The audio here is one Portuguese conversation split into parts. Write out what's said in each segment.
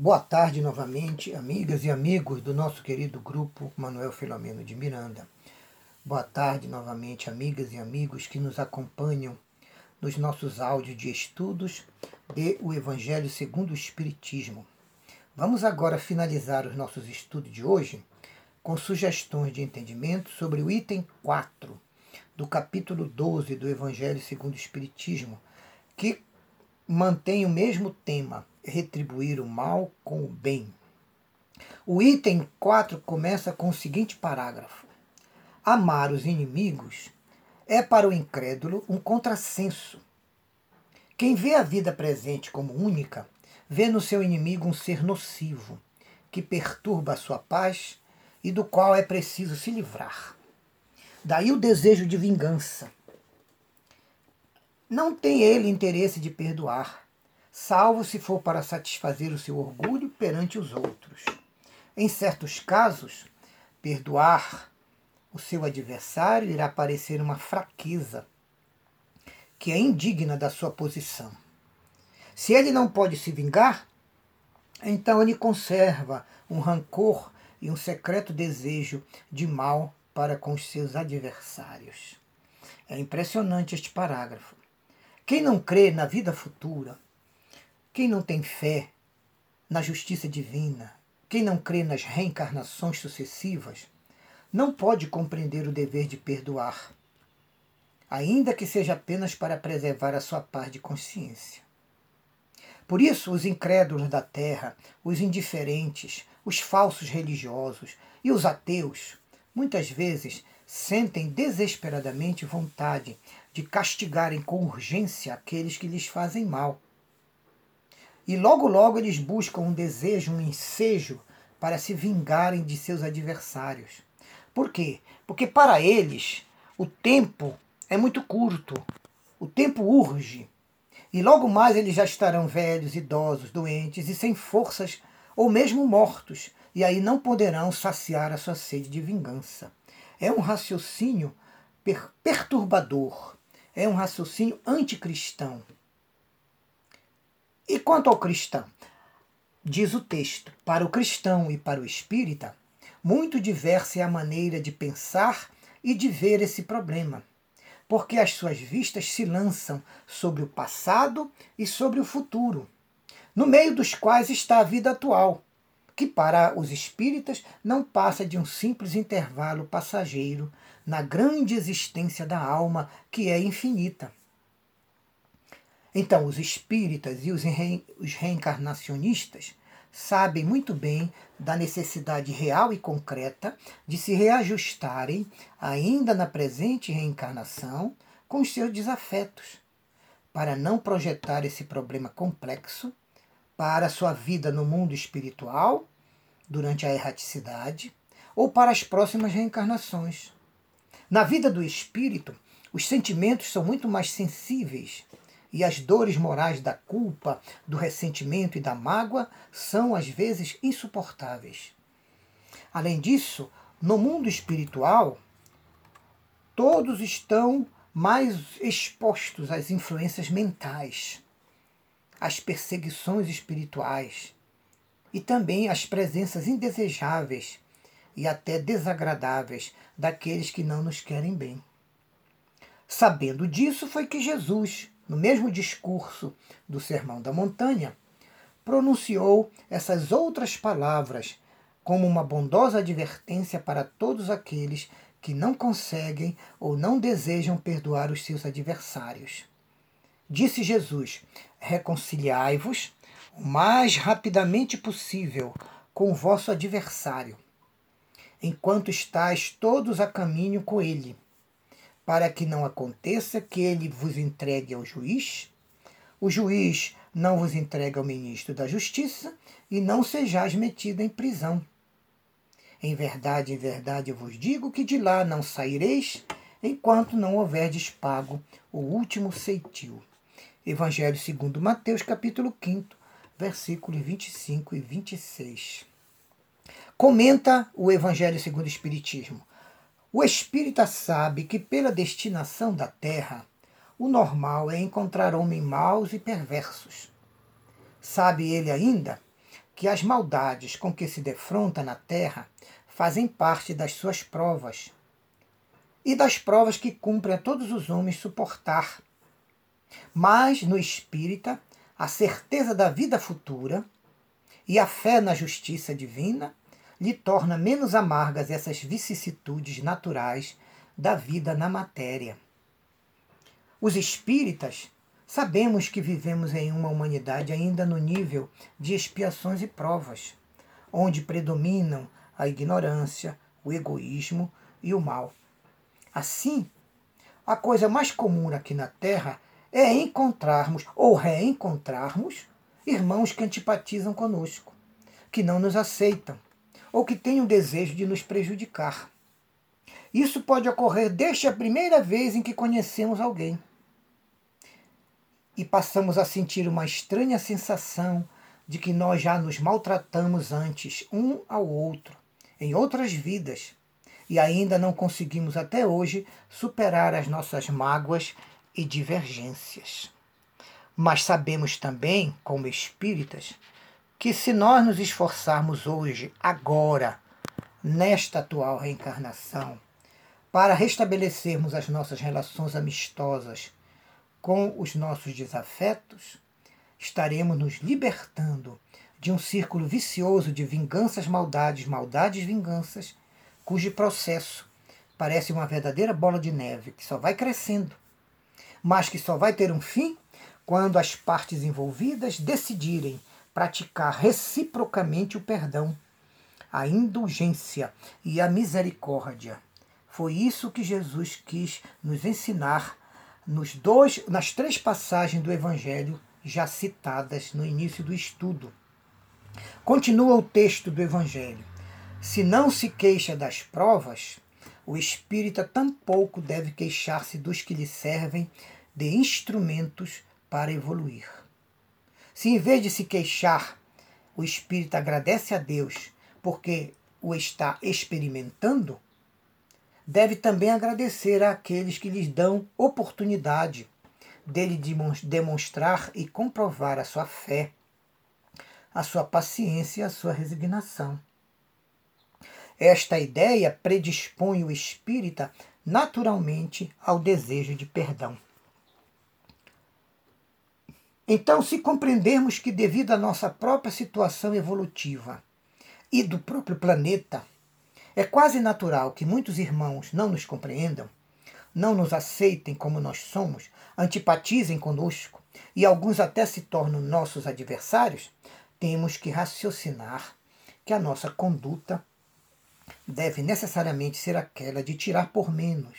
Boa tarde novamente, amigas e amigos do nosso querido grupo Manuel Filomeno de Miranda. Boa tarde novamente, amigas e amigos que nos acompanham nos nossos áudios de estudos de o Evangelho segundo o Espiritismo. Vamos agora finalizar os nossos estudos de hoje com sugestões de entendimento sobre o item 4 do capítulo 12 do Evangelho segundo o Espiritismo, que mantém o mesmo tema, retribuir o mal com o bem. O item 4 começa com o seguinte parágrafo: Amar os inimigos é para o incrédulo um contrassenso. Quem vê a vida presente como única, vê no seu inimigo um ser nocivo, que perturba a sua paz e do qual é preciso se livrar. Daí o desejo de vingança. Não tem ele interesse de perdoar, salvo se for para satisfazer o seu orgulho perante os outros. Em certos casos, perdoar o seu adversário irá parecer uma fraqueza que é indigna da sua posição. Se ele não pode se vingar, então ele conserva um rancor e um secreto desejo de mal para com os seus adversários. É impressionante este parágrafo. Quem não crê na vida futura, quem não tem fé na justiça divina, quem não crê nas reencarnações sucessivas, não pode compreender o dever de perdoar, ainda que seja apenas para preservar a sua paz de consciência. Por isso, os incrédulos da terra, os indiferentes, os falsos religiosos e os ateus, muitas vezes sentem desesperadamente vontade de castigarem com urgência aqueles que lhes fazem mal e logo logo eles buscam um desejo, um ensejo para se vingarem de seus adversários. Por quê? Porque para eles o tempo é muito curto, o tempo urge. E logo mais eles já estarão velhos, idosos, doentes e sem forças ou mesmo mortos, e aí não poderão saciar a sua sede de vingança. É um raciocínio per perturbador, é um raciocínio anticristão. E quanto ao cristão? Diz o texto: para o cristão e para o espírita, muito diversa é a maneira de pensar e de ver esse problema, porque as suas vistas se lançam sobre o passado e sobre o futuro, no meio dos quais está a vida atual, que para os espíritas não passa de um simples intervalo passageiro na grande existência da alma que é infinita. Então, os espíritas e os, os reencarnacionistas sabem muito bem da necessidade real e concreta de se reajustarem, ainda na presente reencarnação, com os seus desafetos, para não projetar esse problema complexo para sua vida no mundo espiritual, durante a erraticidade, ou para as próximas reencarnações. Na vida do espírito, os sentimentos são muito mais sensíveis e as dores morais da culpa, do ressentimento e da mágoa são às vezes insuportáveis. Além disso, no mundo espiritual, todos estão mais expostos às influências mentais, às perseguições espirituais e também às presenças indesejáveis e até desagradáveis daqueles que não nos querem bem. Sabendo disso, foi que Jesus, no mesmo discurso do Sermão da Montanha, pronunciou essas outras palavras como uma bondosa advertência para todos aqueles que não conseguem ou não desejam perdoar os seus adversários. Disse Jesus: Reconciliai-vos o mais rapidamente possível com o vosso adversário, enquanto estáis todos a caminho com ele para que não aconteça que ele vos entregue ao juiz, o juiz não vos entregue ao ministro da Justiça, e não sejais metido em prisão. Em verdade, em verdade eu vos digo que de lá não saireis, enquanto não houverdes pago o último ceitil. Evangelho segundo Mateus, capítulo 5, versículos 25 e 26. Comenta o Evangelho segundo o Espiritismo. O espírita sabe que, pela destinação da terra, o normal é encontrar homens maus e perversos. Sabe ele ainda que as maldades com que se defronta na terra fazem parte das suas provas e das provas que cumpre a todos os homens suportar. Mas no espírita, a certeza da vida futura e a fé na justiça divina lhe torna menos amargas essas vicissitudes naturais da vida na matéria. Os espíritas sabemos que vivemos em uma humanidade ainda no nível de expiações e provas, onde predominam a ignorância, o egoísmo e o mal. Assim, a coisa mais comum aqui na Terra é encontrarmos ou reencontrarmos irmãos que antipatizam conosco, que não nos aceitam ou que têm o desejo de nos prejudicar. Isso pode ocorrer desde a primeira vez em que conhecemos alguém e passamos a sentir uma estranha sensação de que nós já nos maltratamos antes um ao outro, em outras vidas, e ainda não conseguimos até hoje superar as nossas mágoas e divergências. Mas sabemos também, como espíritas, que se nós nos esforçarmos hoje, agora, nesta atual reencarnação, para restabelecermos as nossas relações amistosas com os nossos desafetos, estaremos nos libertando de um círculo vicioso de vinganças, maldades, maldades, vinganças cujo processo parece uma verdadeira bola de neve que só vai crescendo, mas que só vai ter um fim quando as partes envolvidas decidirem praticar reciprocamente o perdão, a indulgência e a misericórdia. Foi isso que Jesus quis nos ensinar nos dois, nas três passagens do Evangelho já citadas no início do estudo. Continua o texto do Evangelho. Se não se queixa das provas, o espírita tampouco deve queixar-se dos que lhe servem de instrumentos para evoluir. Se em vez de se queixar, o espírita agradece a Deus porque o está experimentando, deve também agradecer àqueles que lhes dão oportunidade dele demonstrar e comprovar a sua fé, a sua paciência e a sua resignação. Esta ideia predispõe o espírita naturalmente ao desejo de perdão. Então, se compreendermos que, devido à nossa própria situação evolutiva e do próprio planeta, é quase natural que muitos irmãos não nos compreendam, não nos aceitem como nós somos, antipatizem conosco e alguns até se tornam nossos adversários, temos que raciocinar que a nossa conduta deve necessariamente ser aquela de tirar por menos,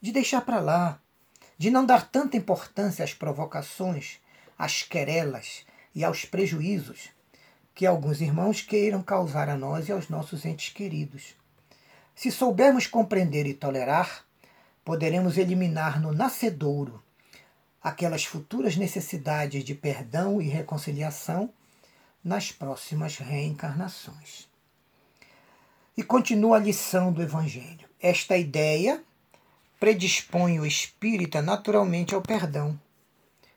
de deixar para lá, de não dar tanta importância às provocações, às querelas e aos prejuízos que alguns irmãos queiram causar a nós e aos nossos entes queridos. Se soubermos compreender e tolerar, poderemos eliminar no nascedouro aquelas futuras necessidades de perdão e reconciliação nas próximas reencarnações. E continua a lição do Evangelho. Esta ideia predispõe o espírita naturalmente ao perdão.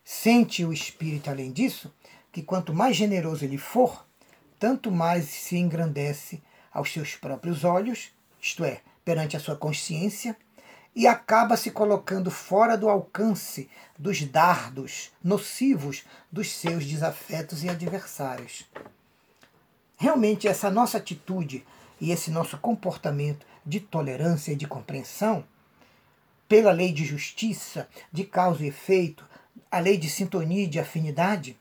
Sente o espírito, além disso, que quanto mais generoso ele for, tanto mais se engrandece aos seus próprios olhos, isto é, perante a sua consciência, e acaba se colocando fora do alcance dos dardos nocivos dos seus desafetos e adversários. Realmente, essa nossa atitude e esse nosso comportamento de tolerância e de compreensão, pela lei de justiça, de causa e efeito, a lei de sintonia e de afinidade,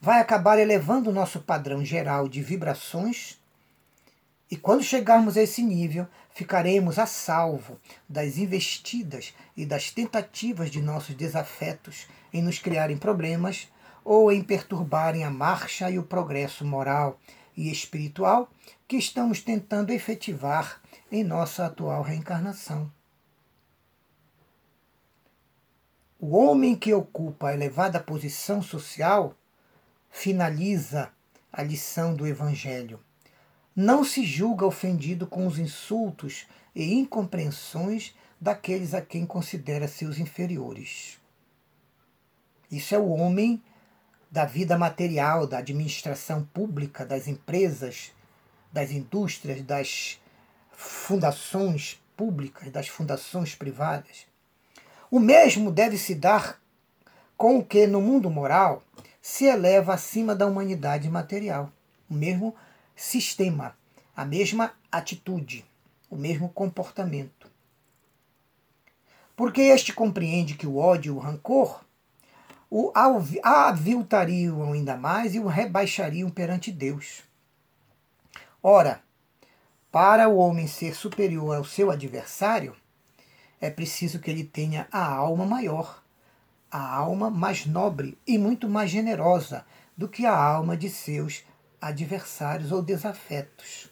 vai acabar elevando o nosso padrão geral de vibrações. E quando chegarmos a esse nível, ficaremos a salvo das investidas e das tentativas de nossos desafetos em nos criarem problemas ou em perturbarem a marcha e o progresso moral e espiritual que estamos tentando efetivar em nossa atual reencarnação. O homem que ocupa a elevada posição social finaliza a lição do Evangelho. Não se julga ofendido com os insultos e incompreensões daqueles a quem considera seus inferiores. Isso é o homem da vida material, da administração pública, das empresas, das indústrias, das fundações públicas, das fundações privadas. O mesmo deve se dar com o que no mundo moral se eleva acima da humanidade material. O mesmo sistema, a mesma atitude, o mesmo comportamento. Porque este compreende que o ódio e o rancor o aviltariam ainda mais e o rebaixariam perante Deus. Ora, para o homem ser superior ao seu adversário, é preciso que ele tenha a alma maior, a alma mais nobre e muito mais generosa do que a alma de seus adversários ou desafetos.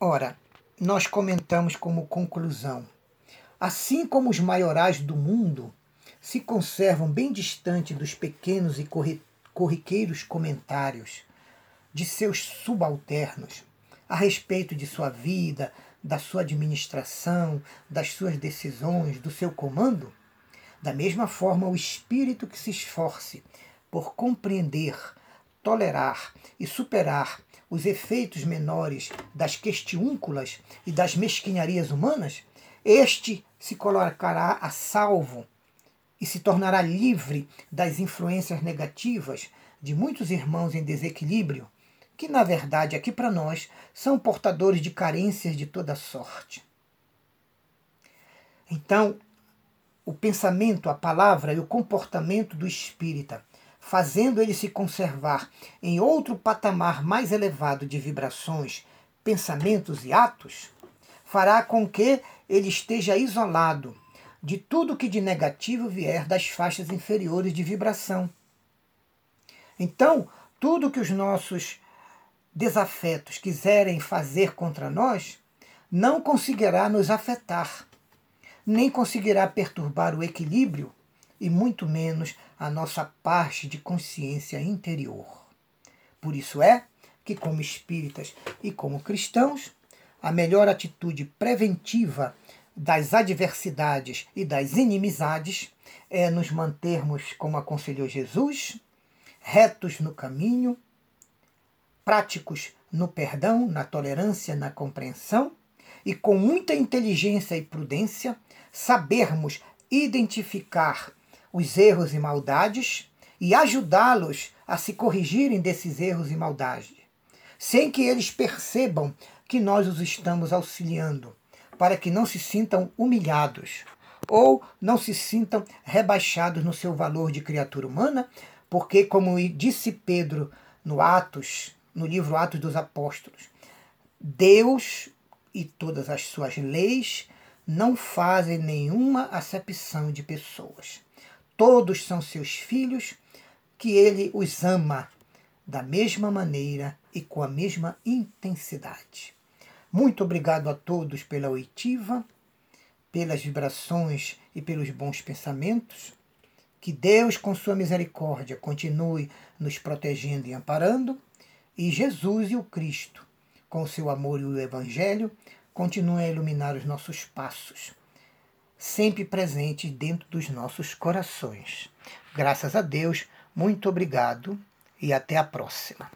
Ora, nós comentamos como conclusão: assim como os maiorais do mundo se conservam bem distante dos pequenos e corriqueiros comentários de seus subalternos a respeito de sua vida, da sua administração, das suas decisões, do seu comando? Da mesma forma, o espírito que se esforce por compreender, tolerar e superar os efeitos menores das questiúnculas e das mesquinharias humanas, este se colocará a salvo e se tornará livre das influências negativas de muitos irmãos em desequilíbrio, que na verdade aqui para nós são portadores de carências de toda sorte. Então, o pensamento, a palavra e o comportamento do espírita, fazendo ele se conservar em outro patamar mais elevado de vibrações, pensamentos e atos, fará com que ele esteja isolado de tudo que de negativo vier das faixas inferiores de vibração. Então, tudo que os nossos desafetos quiserem fazer contra nós, não conseguirá nos afetar, nem conseguirá perturbar o equilíbrio e muito menos a nossa parte de consciência interior. Por isso é que, como espíritas e como cristãos, a melhor atitude preventiva das adversidades e das inimizades é nos mantermos, como aconselhou Jesus, retos no caminho, práticos no perdão, na tolerância, na compreensão e com muita inteligência e prudência sabermos identificar os erros e maldades e ajudá-los a se corrigirem desses erros e maldades, sem que eles percebam que nós os estamos auxiliando para que não se sintam humilhados ou não se sintam rebaixados no seu valor de criatura humana, porque, como disse Pedro no Atos, no livro Atos dos Apóstolos, Deus e todas as suas leis não fazem nenhuma acepção de pessoas. Todos são seus filhos, que ele os ama da mesma maneira e com a mesma intensidade. Muito obrigado a todos pela oitiva, pelas vibrações e pelos bons pensamentos. Que Deus, com sua misericórdia, continue nos protegendo e amparando. E Jesus e o Cristo, com seu amor e o Evangelho, continuem a iluminar os nossos passos, sempre presentes dentro dos nossos corações. Graças a Deus, muito obrigado e até a próxima.